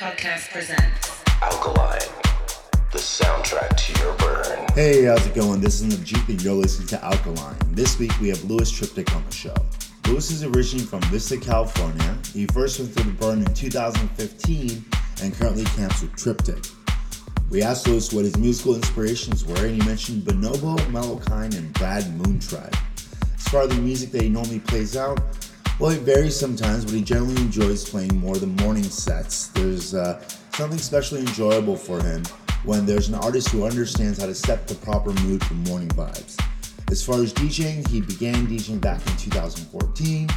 Podcast presents Alkaline, the soundtrack to your burn. Hey, how's it going? This is Najib and you're listening to Alkaline. This week we have Luis Triptych on the show. Luis is originally from Vista, California. He first went through the burn in 2015 and currently camps with Triptych. We asked Luis what his musical inspirations were, and he mentioned Bonobo, Mellowkind, and Bad Moontribe. As far as the music that he normally plays out, well, it varies sometimes, but he generally enjoys playing more the morning sets. There's uh, something especially enjoyable for him when there's an artist who understands how to set the proper mood for morning vibes. As far as DJing, he began DJing back in 2014.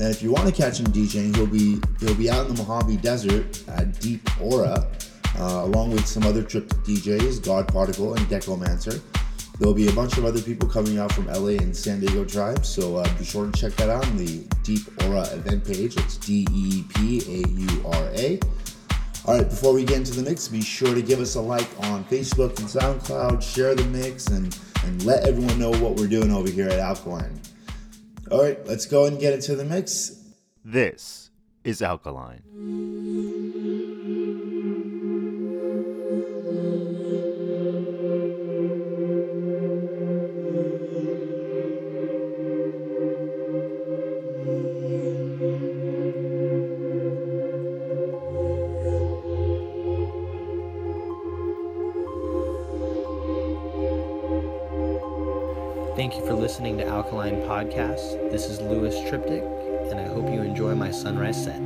And if you want to catch him DJing, he'll be he'll be out in the Mojave Desert at Deep Aura, uh, along with some other trip DJs, God Particle and Decomancer. There'll be a bunch of other people coming out from LA and San Diego tribes, so uh, be sure to check that out on the Deep Aura event page. It's D E P A U R A. All right, before we get into the mix, be sure to give us a like on Facebook and SoundCloud, share the mix, and, and let everyone know what we're doing over here at Alkaline. All right, let's go and get into the mix. This is Alkaline. Thank you for listening to Alkaline Podcast. This is Luis Triptych, and I hope you enjoy my sunrise set.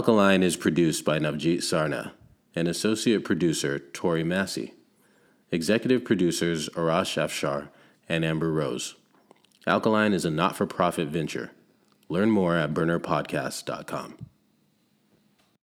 Alkaline is produced by Navjeet Sarna and associate producer Tori Massey. Executive producers Arash Afshar and Amber Rose. Alkaline is a not for profit venture. Learn more at burnerpodcast.com.